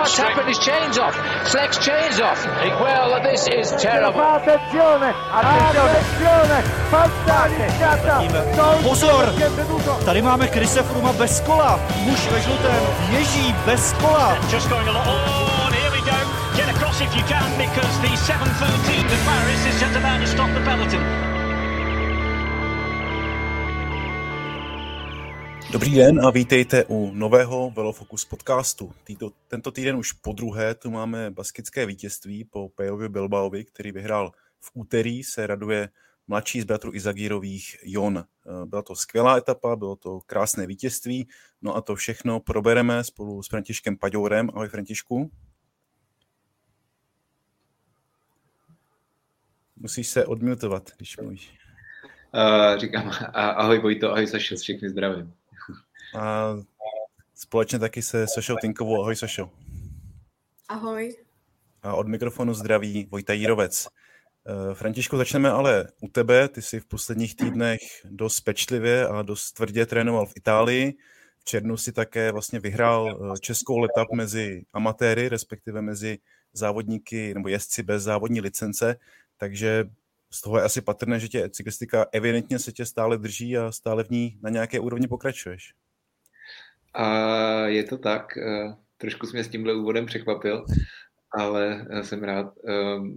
what's happened? His chain's off. Flex chain's off. Well, this is terrible. Attenzione, attenzione, fantasticata. Pozor, tady máme Krise Fruma bez kola. Muž ve žlutém ježí bez kola. Just going along. Oh, and here we go. Get across if you can because the 713 to Paris is just about to stop the peloton. Dobrý den a vítejte u nového Velofocus podcastu. Týto, tento týden už po druhé tu máme baskické vítězství po Pejovi Bilbaovi, který vyhrál v úterý, se raduje mladší z bratru Izagírových Jon. Byla to skvělá etapa, bylo to krásné vítězství, no a to všechno probereme spolu s Františkem Paďourem. Ahoj Františku. Musíš se odmutovat, když mluvíš. Uh, říkám ahoj Vojto, ahoj Sašo, všechny zdravím. A společně taky se Sašou Tinkovou. Ahoj Sašo. Ahoj. A od mikrofonu zdraví Vojta Jírovec. Františku, začneme ale u tebe. Ty jsi v posledních týdnech dost pečlivě a dost tvrdě trénoval v Itálii. V červnu si také vlastně vyhrál českou letap mezi amatéry, respektive mezi závodníky nebo jezdci bez závodní licence, takže z toho je asi patrné, že tě cyklistika evidentně se tě stále drží a stále v ní na nějaké úrovni pokračuješ. A je to tak. Trošku jsi mě s tímhle úvodem překvapil, ale jsem rád.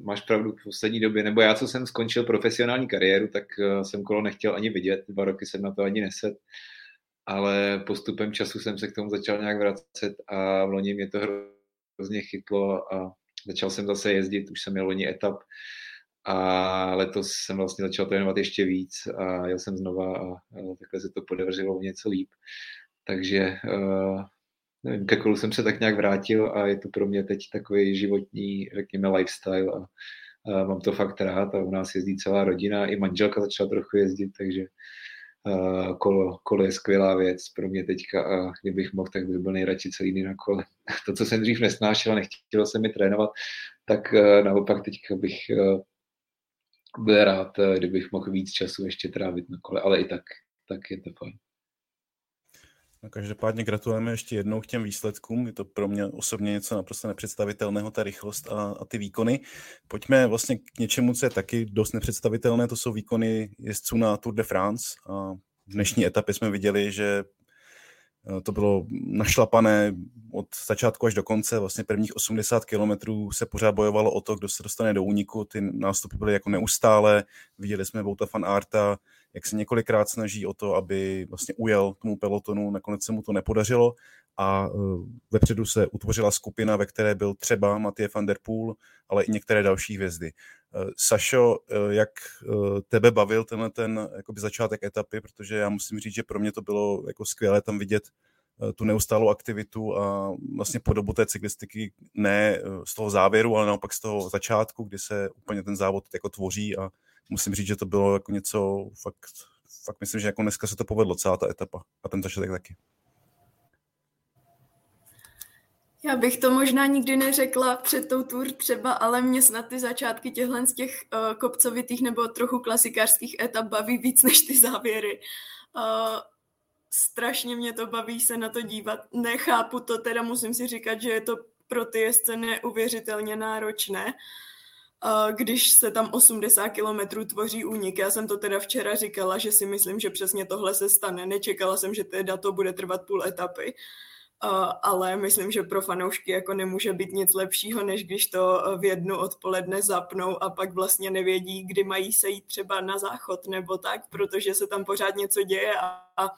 Máš pravdu v poslední době, nebo já, co jsem skončil profesionální kariéru, tak jsem kolo nechtěl ani vidět, dva roky jsem na to ani neset, ale postupem času jsem se k tomu začal nějak vracet a v loni mě to hrozně chytlo a začal jsem zase jezdit, už jsem měl loni etap, a letos jsem vlastně začal trénovat ještě víc a jel jsem znova a, a takhle se to podařilo něco líp. Takže nevím, ke kolu jsem se tak nějak vrátil a je to pro mě teď takový životní, řekněme, lifestyle a, a mám to fakt rád a u nás jezdí celá rodina, i manželka začala trochu jezdit, takže uh, kolo, kolo je skvělá věc pro mě teďka a kdybych mohl, tak bych byl nejradši celý den na kole. To, co jsem dřív nesnášel, nechtěl jsem mi trénovat, tak uh, naopak teďka bych uh, byl rád, kdybych mohl víc času ještě trávit na kole, ale i tak, tak je to fajn. No, každopádně gratulujeme ještě jednou k těm výsledkům. Je to pro mě osobně něco naprosto nepředstavitelného, ta rychlost a, a ty výkony. Pojďme vlastně k něčemu, co je taky dost nepředstavitelné, to jsou výkony jezdců na Tour de France. A v dnešní etapě jsme viděli, že to bylo našlapané od začátku až do konce, vlastně prvních 80 kilometrů se pořád bojovalo o to, kdo se dostane do úniku, ty nástupy byly jako neustále, viděli jsme Vouta van Arta, jak se několikrát snaží o to, aby vlastně ujel tomu pelotonu, nakonec se mu to nepodařilo a uh, vepředu se utvořila skupina, ve které byl třeba Matěj van der Poel, ale i některé další hvězdy. Uh, Sašo, uh, jak tebe bavil tenhle ten jakoby začátek etapy, protože já musím říct, že pro mě to bylo jako skvělé tam vidět tu neustálou aktivitu a vlastně podobu té cyklistiky ne z toho závěru, ale naopak z toho začátku, kdy se úplně ten závod jako tvoří a musím říct, že to bylo jako něco fakt, fakt myslím, že jako dneska se to povedlo celá ta etapa a ten začátek taky. Já bych to možná nikdy neřekla před tou tour třeba, ale mě snad ty začátky těchhle z těch uh, kopcovitých nebo trochu klasikářských etap baví víc než ty závěry. Uh, strašně mě to baví se na to dívat. Nechápu to, teda musím si říkat, že je to pro ty jezdce neuvěřitelně náročné, když se tam 80 kilometrů tvoří únik. Já jsem to teda včera říkala, že si myslím, že přesně tohle se stane. Nečekala jsem, že teda to bude trvat půl etapy. ale myslím, že pro fanoušky jako nemůže být nic lepšího, než když to v jednu odpoledne zapnou a pak vlastně nevědí, kdy mají se jít třeba na záchod nebo tak, protože se tam pořád něco děje a, a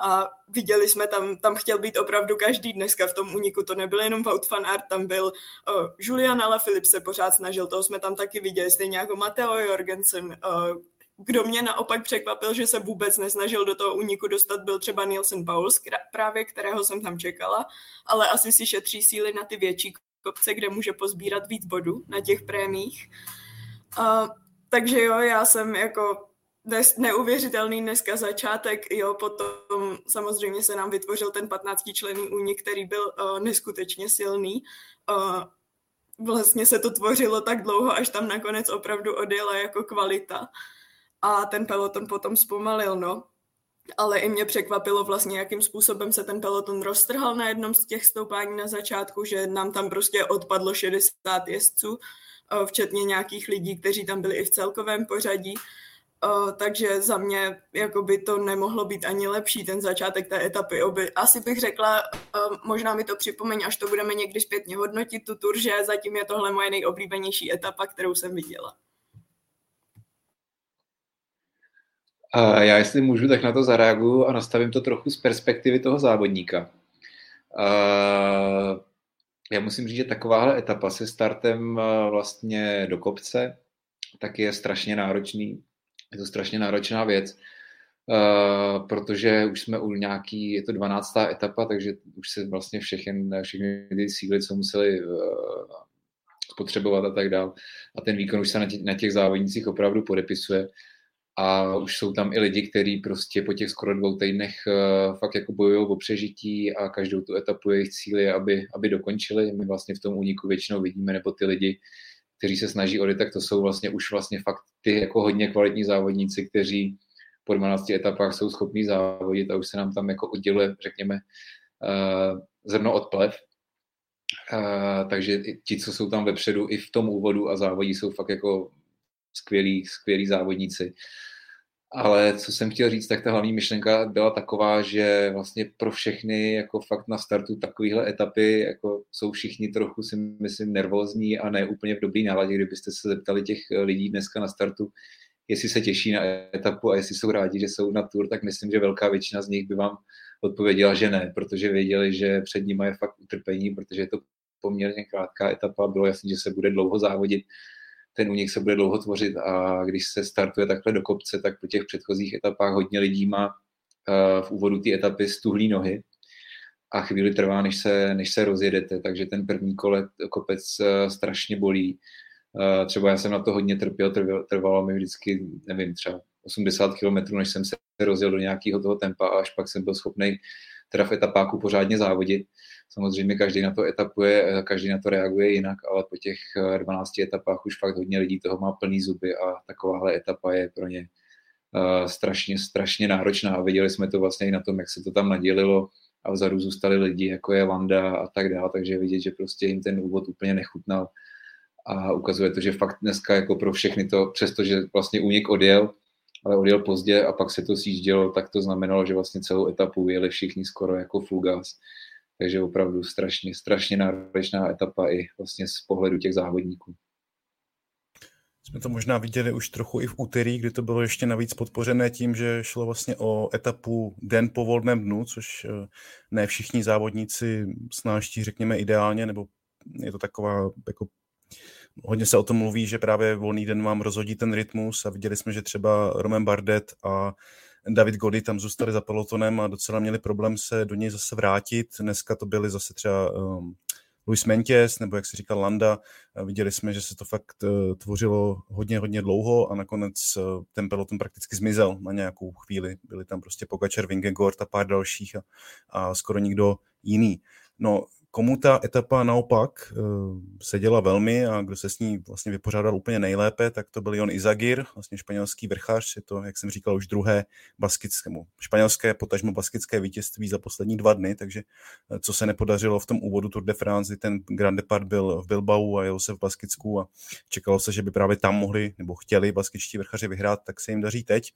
a viděli jsme tam, tam chtěl být opravdu každý dneska v tom úniku, to nebyl jenom Wout van Aert, tam byl uh, Julian Alaphilippe se pořád snažil, toho jsme tam taky viděli, stejně jako Matteo Jorgensen, uh, kdo mě naopak překvapil, že se vůbec nesnažil do toho úniku dostat, byl třeba Nielsen Pauls, právě kterého jsem tam čekala, ale asi si šetří síly na ty větší kopce, kde může pozbírat víc bodů na těch prémích. Uh, takže jo, já jsem jako dnes, neuvěřitelný dneska začátek, jo, potom samozřejmě se nám vytvořil ten 15 člený únik, který byl uh, neskutečně silný. Uh, vlastně se to tvořilo tak dlouho, až tam nakonec opravdu odjela jako kvalita a ten peloton potom zpomalil, no. ale i mě překvapilo vlastně, jakým způsobem se ten peloton roztrhal na jednom z těch stoupání na začátku, že nám tam prostě odpadlo 60 jezdců, eh, včetně nějakých lidí, kteří tam byli i v celkovém pořadí. Uh, takže za mě jako by to nemohlo být ani lepší, ten začátek té etapy. Oby. Asi bych řekla, uh, možná mi to připomeň, až to budeme někdy zpětně hodnotit, tu tur, že zatím je tohle moje nejoblíbenější etapa, kterou jsem viděla. Uh, já jestli můžu, tak na to zareaguju a nastavím to trochu z perspektivy toho závodníka. Já musím říct, že takováhle etapa se startem vlastně do kopce tak je strašně náročný je to strašně náročná věc, uh, protože už jsme u nějaký, je to 12. etapa, takže už se vlastně všechny, všechny ty síly, co museli uh, spotřebovat a tak dále. A ten výkon už se na těch, na těch závodnicích opravdu podepisuje. A už jsou tam i lidi, kteří prostě po těch skoro dvou týdnech uh, fakt jako bojují o přežití a každou tu etapu jejich cíl je, aby, aby dokončili. My vlastně v tom úniku většinou vidíme, nebo ty lidi, kteří se snaží o tak to jsou vlastně už vlastně fakt ty jako hodně kvalitní závodníci, kteří po 12 etapách jsou schopní závodit a už se nám tam jako odděluje, řekněme, uh, zrno od plev. Uh, takže ti, co jsou tam vepředu i v tom úvodu a závodí, jsou fakt jako skvělí, skvělí závodníci. Ale co jsem chtěl říct, tak ta hlavní myšlenka byla taková, že vlastně pro všechny jako fakt na startu takovéhle etapy jako jsou všichni trochu si myslím nervózní a ne úplně v dobrý náladě. Kdybyste se zeptali těch lidí dneska na startu, jestli se těší na etapu a jestli jsou rádi, že jsou na tour, tak myslím, že velká většina z nich by vám odpověděla, že ne, protože věděli, že před nimi je fakt utrpení, protože je to poměrně krátká etapa, bylo jasné, že se bude dlouho závodit ten únik se bude dlouho tvořit a když se startuje takhle do kopce, tak po těch předchozích etapách hodně lidí má eh, v úvodu té etapy stuhlý nohy a chvíli trvá, než se, než se rozjedete, takže ten první kole kopec eh, strašně bolí. Eh, třeba já jsem na to hodně trpěl, trvalo mi vždycky, nevím, třeba 80 km, než jsem se rozjel do nějakého toho tempa a až pak jsem byl schopný teda v etapáku pořádně závodit. Samozřejmě každý na to etapuje, každý na to reaguje jinak, ale po těch 12 eh, etapách už fakt hodně lidí toho má plný zuby a takováhle etapa je pro ně uh, strašně, strašně náročná a viděli jsme to vlastně i na tom, jak se to tam nadělilo a vzadu zůstali lidi, jako je Landa a tak dále, takže vidět, že prostě jim ten úvod úplně nechutnal a ukazuje to, že fakt dneska jako pro všechny to, přestože vlastně únik odjel, ale odjel pozdě a pak se to sjíždělo, tak to znamenalo, že vlastně celou etapu jeli všichni skoro jako full gas. Takže opravdu strašně, strašně náročná etapa i vlastně z pohledu těch závodníků. Jsme to možná viděli už trochu i v úterý, kdy to bylo ještě navíc podpořené tím, že šlo vlastně o etapu den po volném dnu, což eh, ne všichni závodníci snáští, řekněme, ideálně, nebo je to taková jako Hodně se o tom mluví, že právě volný den vám rozhodí ten rytmus a viděli jsme, že třeba Roman Bardet a David Gody tam zůstali za pelotonem a docela měli problém se do něj zase vrátit. Dneska to byli zase třeba um, Luis Mentiès, nebo jak se říkal Landa. Viděli jsme, že se to fakt uh, tvořilo hodně, hodně dlouho a nakonec uh, ten peloton prakticky zmizel na nějakou chvíli. Byli tam prostě Pogačar, Vingegaard a pár dalších a, a skoro nikdo jiný. No, komu ta etapa naopak uh, seděla velmi a kdo se s ní vlastně vypořádal úplně nejlépe, tak to byl Jon Izagir, vlastně španělský vrchař, je to, jak jsem říkal, už druhé baskické, španělské, potažmo baskické vítězství za poslední dva dny, takže uh, co se nepodařilo v tom úvodu Tour de France, ten Grand Depart byl v Bilbao a jel se v Baskicku a čekalo se, že by právě tam mohli nebo chtěli baskičtí vrchaři vyhrát, tak se jim daří teď.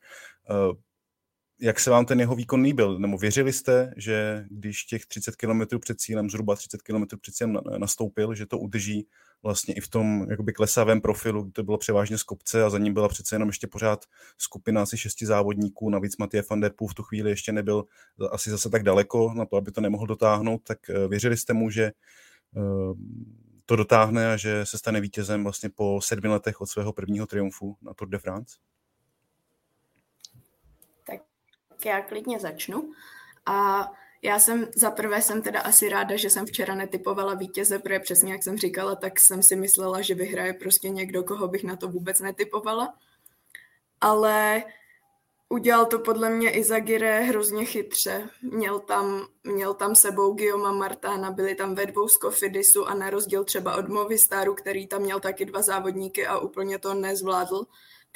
Jak se vám ten jeho výkon líbil? Nebo věřili jste, že když těch 30 km před cílem, zhruba 30 km před cílem nastoupil, že to udrží vlastně i v tom jakoby klesavém profilu, kde to bylo převážně z kopce a za ním byla přece jenom ještě pořád skupina asi šesti závodníků, navíc Matěj van der Poel v tu chvíli ještě nebyl asi zase tak daleko na to, aby to nemohl dotáhnout, tak eh, věřili jste mu, že eh, to dotáhne a že se stane vítězem vlastně po sedmi letech od svého prvního triumfu na Tour de France? Já klidně začnu. A já jsem za prvé jsem teda asi ráda, že jsem včera netypovala vítěze, protože přesně jak jsem říkala, tak jsem si myslela, že vyhraje prostě někdo, koho bych na to vůbec netypovala. Ale udělal to podle mě i hrozně chytře. Měl tam, měl tam sebou Guillaume Martána, byli tam ve dvou z Kofidisu a na rozdíl třeba od Movistaru, který tam měl taky dva závodníky a úplně to nezvládl,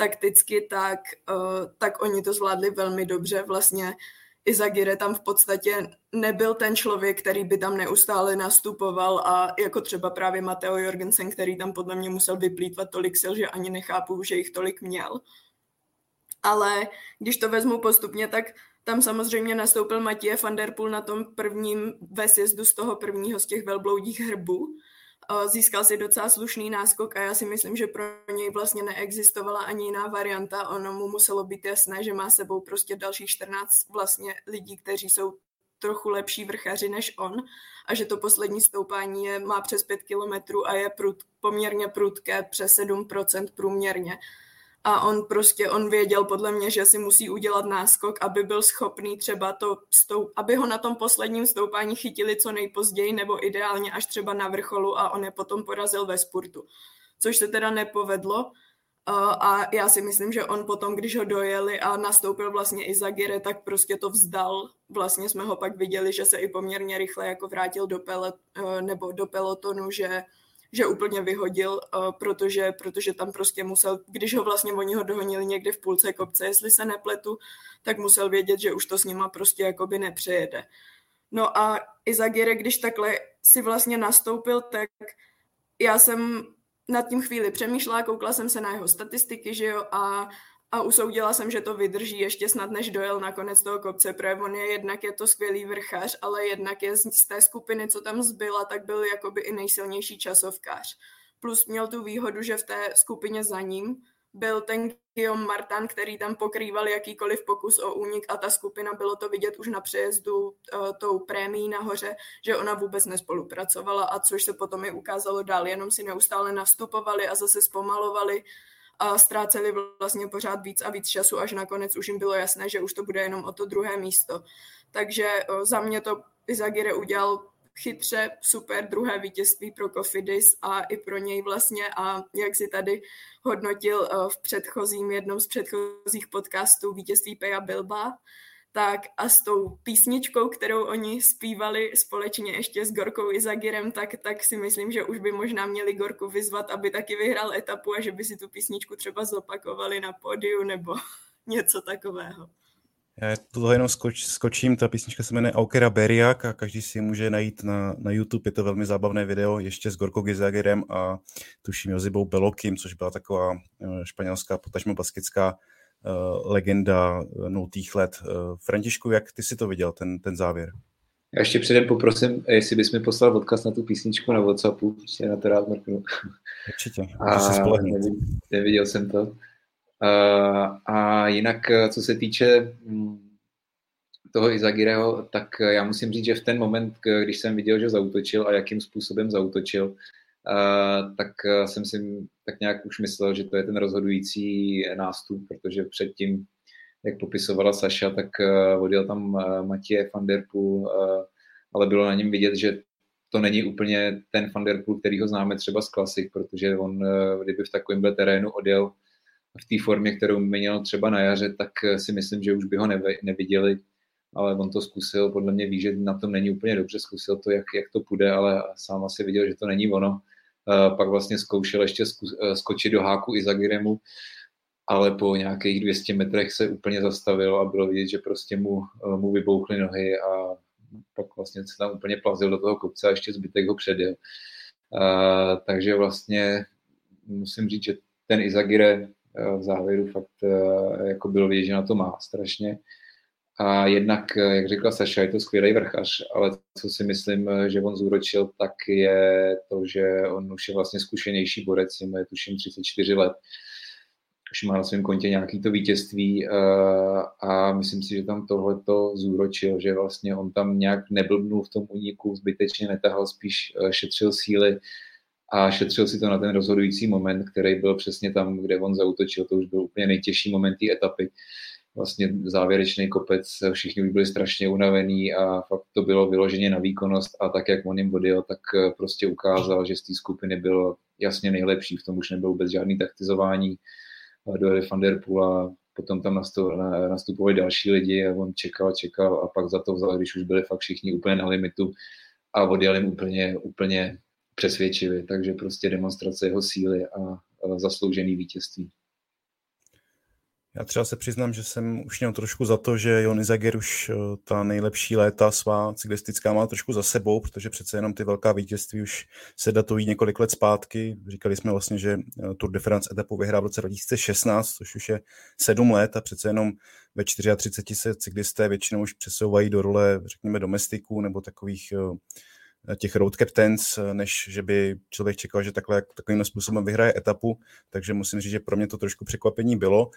takticky, tak, uh, tak oni to zvládli velmi dobře. Vlastně Izagire tam v podstatě nebyl ten člověk, který by tam neustále nastupoval a jako třeba právě Mateo Jorgensen, který tam podle mě musel vyplýtvat tolik sil, že ani nechápu, že jich tolik měl. Ale když to vezmu postupně, tak tam samozřejmě nastoupil Matěje van der Poel na tom prvním ve sjezdu z toho prvního z těch velbloudích hrbů. Získal si docela slušný náskok a já si myslím, že pro něj vlastně neexistovala ani jiná varianta. Ono mu muselo být jasné, že má sebou prostě dalších 14 vlastně lidí, kteří jsou trochu lepší vrchaři než on a že to poslední stoupání je, má přes 5 kilometrů a je prud, poměrně prudké, přes 7% průměrně a on prostě, on věděl podle mě, že si musí udělat náskok, aby byl schopný třeba to, stoup, aby ho na tom posledním stoupání chytili co nejpozději nebo ideálně až třeba na vrcholu a on je potom porazil ve spurtu. Což se teda nepovedlo, a já si myslím, že on potom, když ho dojeli a nastoupil vlastně i Zagire, tak prostě to vzdal. Vlastně jsme ho pak viděli, že se i poměrně rychle jako vrátil do, pelet, e, nebo do pelotonu, že že úplně vyhodil, uh, protože, protože tam prostě musel, když ho vlastně oni ho dohonili někde v půlce kopce, jestli se nepletu, tak musel vědět, že už to s nima prostě jakoby nepřejede. No a Izagire, když takhle si vlastně nastoupil, tak já jsem nad tím chvíli přemýšlela, koukla jsem se na jeho statistiky, že jo, a a usoudila jsem, že to vydrží ještě snad, než dojel na konec toho kopce, protože on je jednak je to skvělý vrchař, ale jednak je z té skupiny, co tam zbyla, tak byl jakoby i nejsilnější časovkář. Plus měl tu výhodu, že v té skupině za ním byl ten Guillaume Martin, který tam pokrýval jakýkoliv pokus o únik a ta skupina, bylo to vidět už na přejezdu uh, tou prémií nahoře, že ona vůbec nespolupracovala a což se potom i ukázalo dál, jenom si neustále nastupovali a zase zpomalovali a ztráceli vlastně pořád víc a víc času, až nakonec už jim bylo jasné, že už to bude jenom o to druhé místo. Takže za mě to Izagire udělal chytře, super druhé vítězství pro Kofidis a i pro něj vlastně a jak si tady hodnotil v předchozím, jednom z předchozích podcastů vítězství Peja Bilba, tak a s tou písničkou, kterou oni zpívali společně ještě s Gorkou Izagirem, tak, tak si myslím, že už by možná měli Gorku vyzvat, aby taky vyhrál etapu a že by si tu písničku třeba zopakovali na podiu nebo něco takového. Já to jenom skoč, skočím, ta písnička se jmenuje Aukera Beriak a každý si může najít na, na YouTube, je to velmi zábavné video, ještě s Gorkou Gizagerem a tuším Jozibou Belokim, což byla taková eh, španělská, potažmo baskická legenda eh, nultých let. Uh, Františku, jak ty si to viděl, ten, ten závěr? Já ještě předem poprosím, jestli bys mi poslal odkaz na tu písničku na Whatsappu, ještě na to rád mrknu. Určitě, a neviděl, neviděl jsem to. Uh, a jinak, co se týče mm, toho Izagireho, tak já musím říct, že v ten moment, když jsem viděl, že zautočil a jakým způsobem zautočil, tak jsem si tak nějak už myslel, že to je ten rozhodující nástup, protože předtím, jak popisovala Saša, tak uh, odjel tam uh, Matěje van der Poel, ale bylo na něm vidět, že to není úplně ten van der Poel, který ho známe třeba z klasik, protože on, kdyby v takovémhle terénu odjel v té formě, kterou měl třeba na jaře, tak si myslím, že už by ho neviděli ale on to zkusil, podle mě ví, že na tom není úplně dobře, zkusil to, jak, jak to půjde, ale sám asi viděl, že to není ono. Uh, pak vlastně zkoušel ještě uh, skočit do háku i za Giremu, ale po nějakých 200 metrech se úplně zastavil a bylo vidět, že prostě mu, uh, mu vybouchly nohy a pak vlastně se tam úplně plazil do toho kopce a ještě zbytek ho předjel. Uh, takže vlastně musím říct, že ten Izagire v závěru fakt jako bylo vidět, že na to má strašně. A jednak, eh, jak řekla Saša, je to skvělý vrchař, ale co si myslím, eh, že on zúročil, tak je to, že on už je vlastně zkušenější borec, je tuším 34 let, už má na svém kontě nějaký to vítězství eh, a myslím si, že tam tohle to zúročil, že vlastně on tam nějak neblbnul v tom úniku, zbytečně netahal, spíš šetřil síly a šetřil si to na ten rozhodující moment, který byl přesně tam, kde on zautočil, to už byl úplně nejtěžší moment té etapy vlastně závěrečný kopec, všichni byli strašně unavení a fakt to bylo vyloženě na výkonnost a tak, jak on jim odjel, tak eh, prostě ukázal, že z té skupiny byl jasně nejlepší, v tom už nebylo vůbec žádný taktizování, dojeli Van Der Poel a potom tam nastupovali další lidi a on čekal, čekal a pak za to vzal, když už byli fakt všichni úplně na limitu a odjel jim úplně, úplně přesvědčivě, takže prostě demonstrace jeho síly a zasloužený vítězství. Já třeba se přiznám, že jsem už měl trošku za to, že Jon Izager už eh, ta nejlepší léta svá cyklistická má trošku za sebou, protože přece jenom ty velká vítězství už se datují několik let zpátky. Říkali jsme vlastně, že eh, Tour de France etapu vyhrál v roce 2016, což už je sedm let a přece jenom ve 34 se cyklisté většinou už přesouvají do role, řekněme, domestiků nebo takových uh, těch road captains, než že by člověk čekal, že takhle, takovým způsobem vyhraje etapu, takže musím říct, že pro mě to trošku překvapení bylo.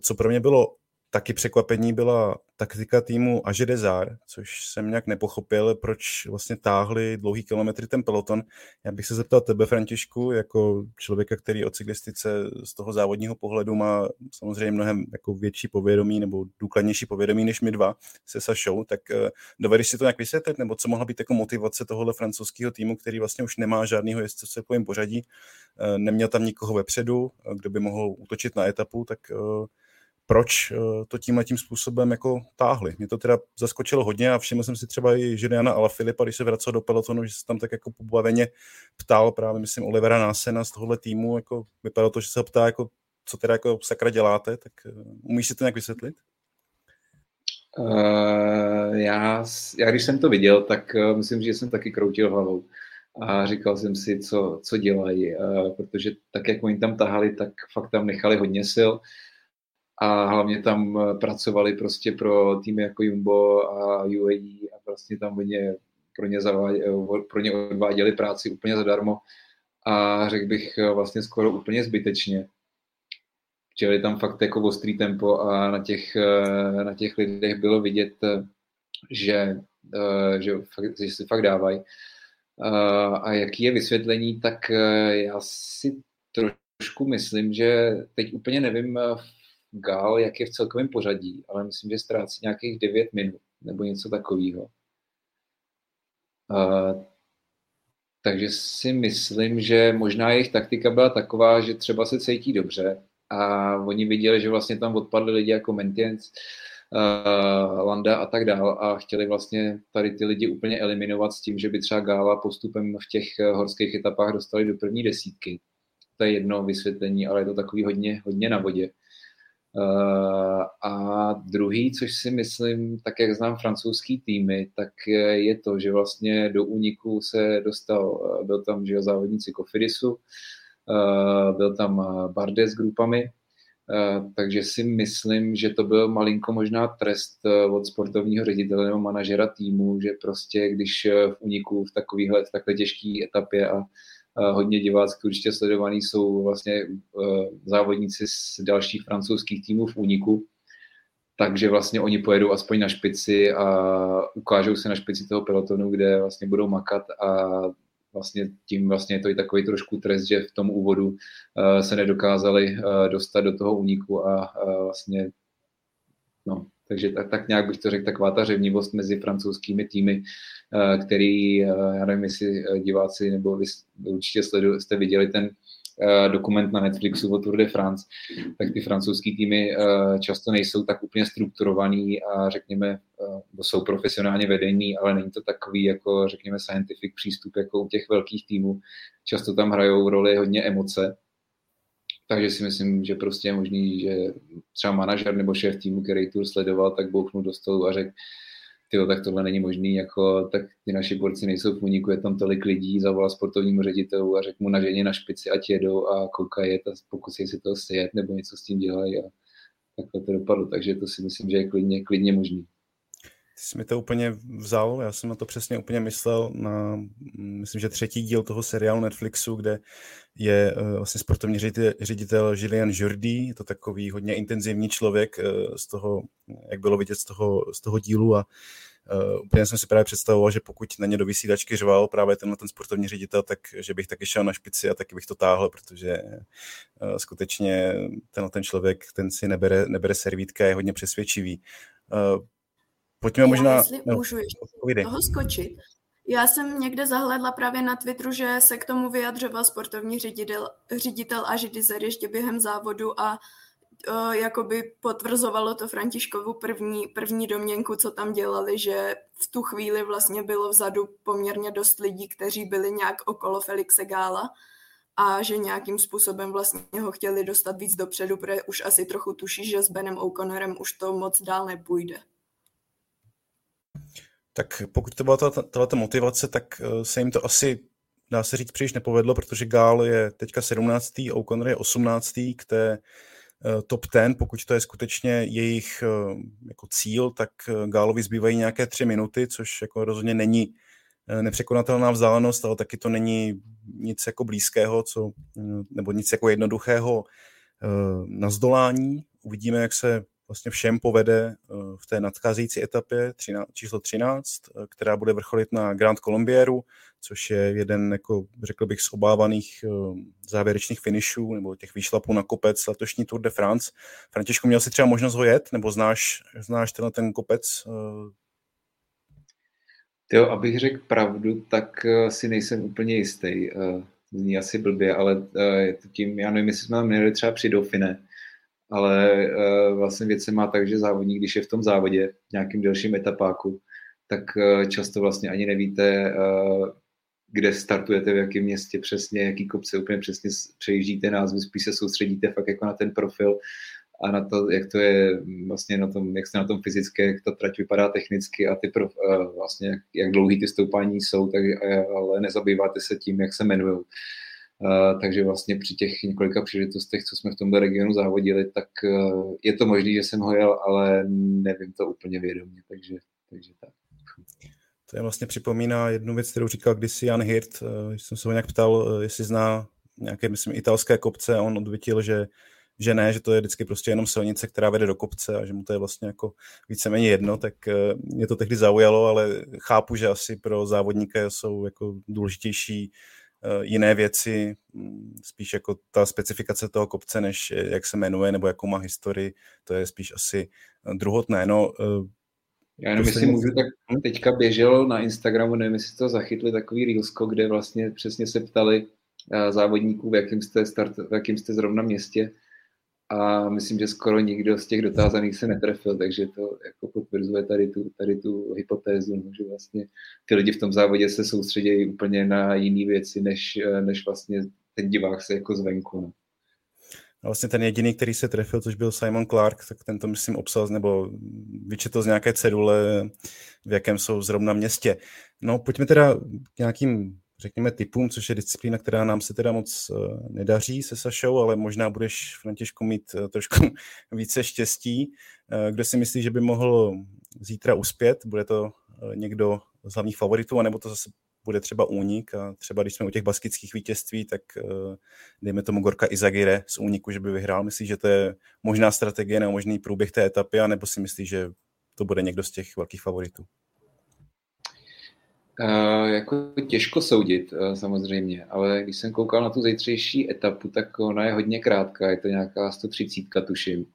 Co pro mě bylo taky překvapení byla taktika týmu Aže Desar, což jsem nějak nepochopil, proč vlastně táhli dlouhý kilometry ten peloton. Já bych se zeptal tebe, Františku, jako člověka, který o cyklistice z toho závodního pohledu má samozřejmě mnohem jako větší povědomí nebo důkladnější povědomí než my dva se Sašou, tak eh, dovedeš si to nějak vysvětlit, nebo co mohla být jako motivace tohohle francouzského týmu, který vlastně už nemá žádného jezdce v celkovém pořadí, eh, neměl tam nikoho vepředu, eh, kdo by mohl útočit na etapu, tak proč eh, to tímhle tím způsobem jako táhli. Mě to teda zaskočilo hodně a všiml jsem si třeba i Žiliana Alaphilippa, když se vracel do pelotonu, že se tam tak jako pobaveně ptal právě, myslím, Olivera Násena z tohohle týmu, jako vypadalo to, že se ho ptá, jako, co teda jako sakra děláte, tak eh, umíš si to nějak vysvětlit? Uh, já, já, když jsem to viděl, tak uh, myslím, že jsem taky kroutil hlavou a říkal jsem si, co, co dělají, uh, protože tak, jak oni tam tahali, tak fakt tam nechali hodně sil. Uh, a hlavně tam eh, pracovali prostě pro týmy jako Jumbo a UAE a prostě tam oni pro ně, zavádě, eh, pro ně odváděli práci úplně zadarmo a řekl bych eh, vlastně skoro úplně zbytečně. Čili tam fakt jako ostrý tempo a na těch, na těch lidech bylo vidět, že, že, že si fakt dávají. A jaký je vysvětlení, tak já si trošku myslím, že teď úplně nevím Gal, jak je v celkovém pořadí, ale myslím, že ztrácí nějakých 9 minut nebo něco takového. Uh, takže si myslím, že možná jejich taktika byla taková, že třeba se cítí dobře a oni viděli, že vlastně tam odpadli lidi jako Mentiens, uh, Landa a tak dál a chtěli vlastně tady ty lidi úplně eliminovat s tím, že by třeba Gála postupem v těch horských etapách dostali do první desítky. To je jedno vysvětlení, ale je to takový hodně, hodně na vodě. Eh, a druhý, což si myslím, tak jak znám francouzský týmy, tak je to, že vlastně do úniku se dostal, eh, byl tam že závodníci Kofidisu, eh, byl tam Bardet s grupami, takže si myslím, že to byl malinko možná trest od sportovního ředitele nebo manažera týmu, že prostě když v úniku v takovýhle, v takhle těžké etapě a hodně divácky určitě sledovaný jsou vlastně eh, závodníci z dalších francouzských týmů v úniku, takže vlastně oni pojedou aspoň na špici a ukážou se na špici toho pelotonu, kde vlastně budou makat a vlastně tím vlastně je to i takový trošku trest, že v tom úvodu uh, se nedokázali dostat do toho úniku a vlastně no, takže tak, tak nějak bych to řekl, taková ta řevnivost mezi francouzskými týmy, eh, který, eh, já nevím, jestli eh, diváci nebo vy určitě sledu, jste viděli ten dokument na Netflixu o Tour de France, tak ty francouzský týmy často nejsou tak úplně strukturovaný a řekněme, jsou profesionálně vedení, ale není to takový jako řekněme scientific přístup jako u těch velkých týmů. Často tam hrajou roli hodně emoce takže si myslím, že prostě je možný, že třeba manažer nebo šéf týmu, který tour sledoval, tak bouchnul do stolu a řekl, tyjo, tak tohle není možný, jako, tak ty naši borci nejsou v úniku, je tam tolik lidí, zavolal sportovnímu ředitelu a řekl mu na ženě na špici, ať jedou a koukají a pokusí si to sjet nebo něco s tím dělají a takhle to dopadlo, takže to si myslím, že je klidně, klidně možný. Ty jsi mi to úplně vzal, já jsem na to přesně úplně myslel na, myslím, že třetí díl toho seriálu Netflixu, kde je uh, vlastně sportovní ředitel, Julien Jordi, je to takový hodně intenzivní člověk uh, z toho, jak bylo vidět z toho, z toho dílu a Uh, úplně jsem si právě představoval, že pokud na ně do vysílačky řval právě tenhle ten sportovní ředitel, tak že bych taky šel na špici a taky bych to táhl, protože uh, skutečně tenhle ten člověk, ten si nebere, nebere servítka, je hodně přesvědčivý. Uh, Pojďme Já možná... Jestli no, můžu ještě povídej. toho skočit. Já jsem někde zahledla právě na Twitteru, že se k tomu vyjadřoval sportovní ředitel, ředitel a Židizer ještě během závodu a uh, jakoby potvrzovalo to Františkovu první, první domněnku, co tam dělali, že v tu chvíli vlastně bylo vzadu poměrně dost lidí, kteří byli nějak okolo Felixe Gála a že nějakým způsobem vlastně ho chtěli dostat víc dopředu, protože už asi trochu tuší, že s Benem O'Connorem už to moc dál nepůjde. Tak pokud to byla ta, motivace, tak eh, se jim to asi dá se říct příliš nepovedlo, protože Gál je teďka 17. O'Connor je 18. k té eh, top 10, pokud to je skutečně jejich eh, jako cíl, tak Gálovi zbývají nějaké tři minuty, což jako rozhodně není nepřekonatelná vzdálenost, ale taky to není nic jako blízkého, co, nebo nic jako jednoduchého na zdolání. Uvidíme, jak se vlastně všem povede eh, v té nadcházející etapě 13, číslo 13, eh, která bude vrcholit na Grand Colombieru, což je jeden, jako řekl bych, z obávaných eh, závěrečných finishů nebo těch výšlapů na kopec letošní Tour de France. Františku, měl jsi třeba možnost ho jet, nebo znáš, znáš tenhle ten kopec? Jo, abych řekl pravdu, tak si nejsem úplně jistý. Zní asi blbě, ale tím, já nevím, jestli jsme tam měli třeba při Dauphine, ale uh, vlastně věc se má tak, že závodník, když je v tom závodě, v nějakým delším etapáku, tak uh, často vlastně ani nevíte, uh, kde startujete, v jakém městě přesně, jaký kopce úplně přesně přejíždíte názvu, spíš se soustředíte fakt jako na ten profil a na to, jak to je vlastně na tom, jak se na tom fyzické, jak ta trať vypadá technicky a ty prof, vlastně, jak, jak dlouhý ty stoupání jsou, tak, ale nezabýváte se tím, jak se jmenují. Takže vlastně při těch několika příležitostech, co jsme v tomto regionu závodili, tak uh, je to možné, že jsem ho jel, ale nevím to úplně vědomě, takže, takže tak. To je vlastně připomíná jednu věc, kterou říkal kdysi Jan Hirt, uh, když jsem se ho nějak ptal, jestli zná nějaké, myslím, italské kopce a on odvětil, že že ne, že to je vždycky prostě jenom silnice, která vede do kopce a že mu to je vlastně jako víceméně jedno, tak mě to tehdy zaujalo, ale chápu, že asi pro závodníka jsou jako důležitější jiné věci, mm, spíš jako ta specifikace toho kopce, než jak se jmenuje nebo jakou má historii, to je spíš asi eh, druhotné. No, eh, já jenom jestli můžu, tak hm? teďka běžel na Instagramu, nevím, jestli to zachytli, takový reelsko, kde vlastně přesně se ptali závodníků, v jakém jste, start, v jakém jste zrovna městě a myslím, že skoro nikdo z těch dotázaných se netrefil, takže to jako potvrzuje tady tu, tady tu hypotézu, no, že vlastně ty lidi v tom závodě se soustředí úplně na jiné věci, než, než vlastně ten divák se jako zvenku. No. A vlastně ten jediný, který se trefil, což byl Simon Clark, tak ten to myslím obsal, nebo vyčetl z nějaké cedule, v jakém jsou zrovna městě. No pojďme teda k nějakým řekněme, typům, což je disciplína, která nám se teda moc uh, nedaří se Sašou, ale možná budeš, Františku, mít uh, trošku více štěstí. Uh, kdo si myslí, že by mohl zítra uspět? Bude to někdo z hlavních favoritů, anebo to zase bude třeba únik a třeba když jsme u těch baskických vítězství, tak dejme tomu Gorka Izagire z úniku, že by vyhrál. Myslíš, že to je možná strategie nebo možný průběh té etapy, anebo si myslíš, že to bude někdo z těch velkých favoritů? Uh, jako těžko soudit, uh, samozřejmě, ale když jsem koukal na tu zítřejší etapu, tak ona je hodně krátká, je to nějaká 130, tuším.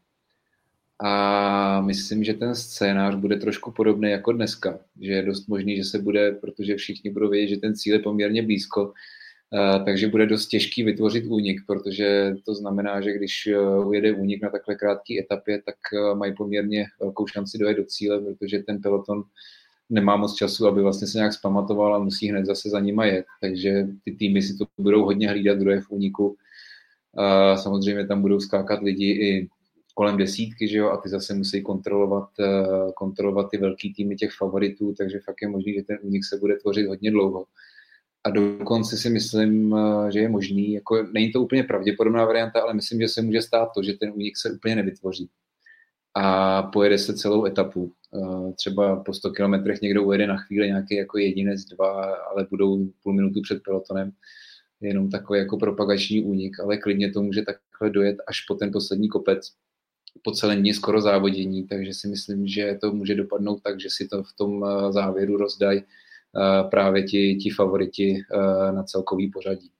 A myslím, že ten scénář bude trošku podobný jako dneska, že je dost možný, že se bude, protože všichni budou vědět, že ten cíl je poměrně blízko, uh, takže bude dost těžký vytvořit únik, protože to znamená, že když ujede únik na takhle krátké etapě, tak mají poměrně velkou šanci dojet do cíle, protože ten peloton nemá moc času, aby vlastně se nějak zpamatoval a musí hned zase za nima jet. Takže ty týmy si to budou hodně hlídat, kdo je v úniku. A samozřejmě tam budou skákat lidi i kolem desítky, že jo, a ty zase musí kontrolovat, eh, kontrolovat ty velký týmy těch favoritů, takže fakt je možný, že ten únik se bude tvořit hodně dlouho. A dokonce si myslím, eh, že je možný, jako není to úplně pravděpodobná varianta, ale myslím, že se může stát to, že ten únik se úplně nevytvoří a pojede se celou etapu. Eh, třeba po 100 kilometrech někdo ujede na chvíli nějaký jako jedinec, dva, ale budou půl minutu před pelotonem. Jenom takový jako propagační únik, ale klidně to může takhle dojet až po ten poslední kopec, po celém dní skoro závodění, takže si myslím, že to může dopadnout tak, že si to v tom eh, závěru rozdají eh, právě ti, ti favoriti na celkový pořadí.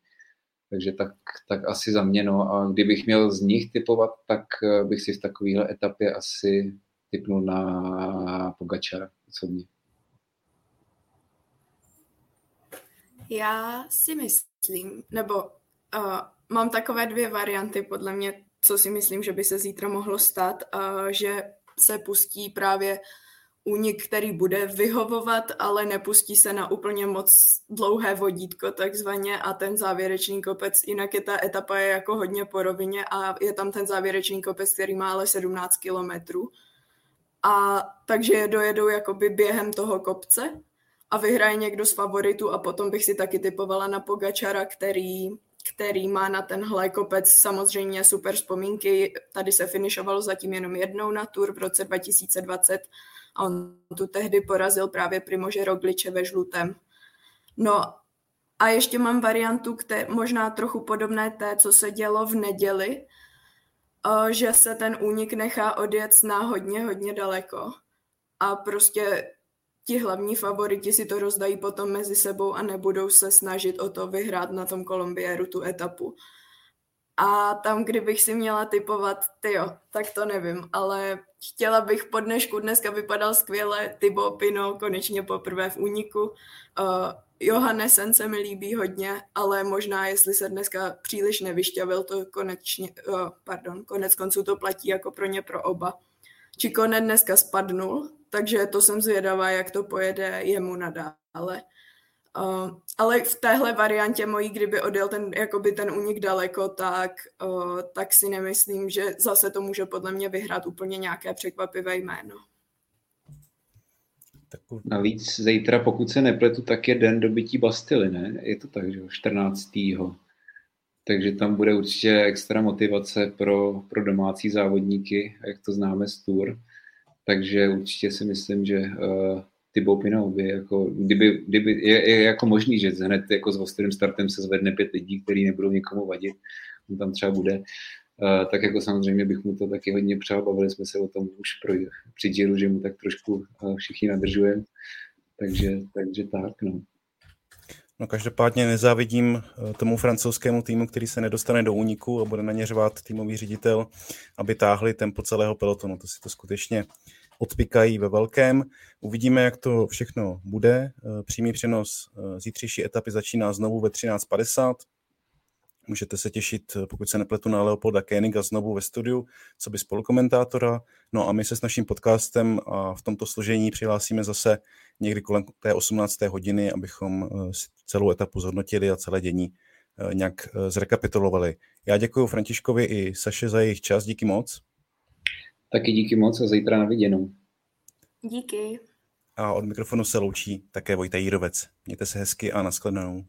Takže tak, tak asi za mě. No. A kdybych měl z nich typovat, tak eh, bych si v takovéhle etapě asi typnul na Pogačara osobně. Já si myslím, nebo uh, mám takové dvě varianty podle mě, co si myslím, že by se zítra mohlo stát, uh, že se pustí právě únik, který bude vyhovovat, ale nepustí se na úplně moc dlouhé vodítko takzvaně a ten závěrečný kopec, jinak je ta etapa je jako hodně po rovině a je tam ten závěrečný kopec, který má ale 17 kilometrů. A takže je dojedou jakoby během toho kopce a vyhraje někdo z favoritů a potom bych si taky typovala na Pogačara, který, který má na tenhle kopec samozřejmě super vzpomínky. Tady se finišovalo zatím jenom jednou na Tour v roce 2020 a on tu tehdy porazil právě Primože Rogliče ve žlutém. No a ještě mám variantu, které možná trochu podobné té, co se dělo v neděli, že se ten únik nechá odjet na hodně, hodně daleko. A prostě ti hlavní favoriti si to rozdají potom mezi sebou a nebudou se snažit o to vyhrát na tom Kolumbieru tu etapu. A tam, kdybych si měla typovat, ty jo, tak to nevím, ale chtěla bych po dnešku, dneska vypadal skvěle, Tybo Pino konečně poprvé v úniku. Uh, Johannesen se mi líbí hodně, ale možná, jestli se dneska příliš nevyšťavil, to konečně, uh, pardon, konec konců to platí jako pro ně pro oba. Čikone dneska spadnul, takže to jsem zvědavá, jak to pojede jemu nadále. Uh, ale v téhle variantě mojí, kdyby odjel ten, jakoby ten únik daleko, tak, uh, tak si nemyslím, že zase to může podle mě vyhrát úplně nějaké překvapivé jméno. Navíc zítra, pokud se nepletu, tak je den dobytí Bastily, ne? Je to tak, že 14. Takže tam bude určitě extra motivace pro, pro domácí závodníky, jak to známe z Tour. Takže určitě si myslím, že uh, Thibaut Pinot by jako, kdyby, kdyby je, je, jako možný, že hned jako s ostrým startem se zvedne pět lidí, kteří nebudou nikomu vadit, on tam třeba bude, uh, tak jako samozřejmě bych mu to taky hodně přál, bavili jsme se o tom už pro, při Giro, že mu tak trošku uh, všichni nadržujeme, takže, takže tak, no. No každopádně nezávidím tomu francouzskému týmu, který se nedostane do úniku a bude na ně řvát týmový ředitel, aby táhli tempo celého pelotonu. To si to skutečně odpikají ve velkém. Uvidíme, jak to všechno bude. Eh, přímý přenos eh, zítřejší etapy začíná znovu ve 13.50. Můžete se těšit, eh, pokud se nepletu, na Leopolda Koeniga znovu ve studiu, co by spolukomentátora. No a my se s naším podcastem a v tomto složení přihlásíme zase někdy kolem té 18. hodiny, abychom celou etapu zhodnotili a celé dění nějak zrekapitulovali. Já děkuji Františkovi i Saše za jejich čas, díky moc. Taky díky moc a zítra na viděnou. Díky. A od mikrofonu se loučí také Vojta Jírovec. Mějte se hezky a nashledanou.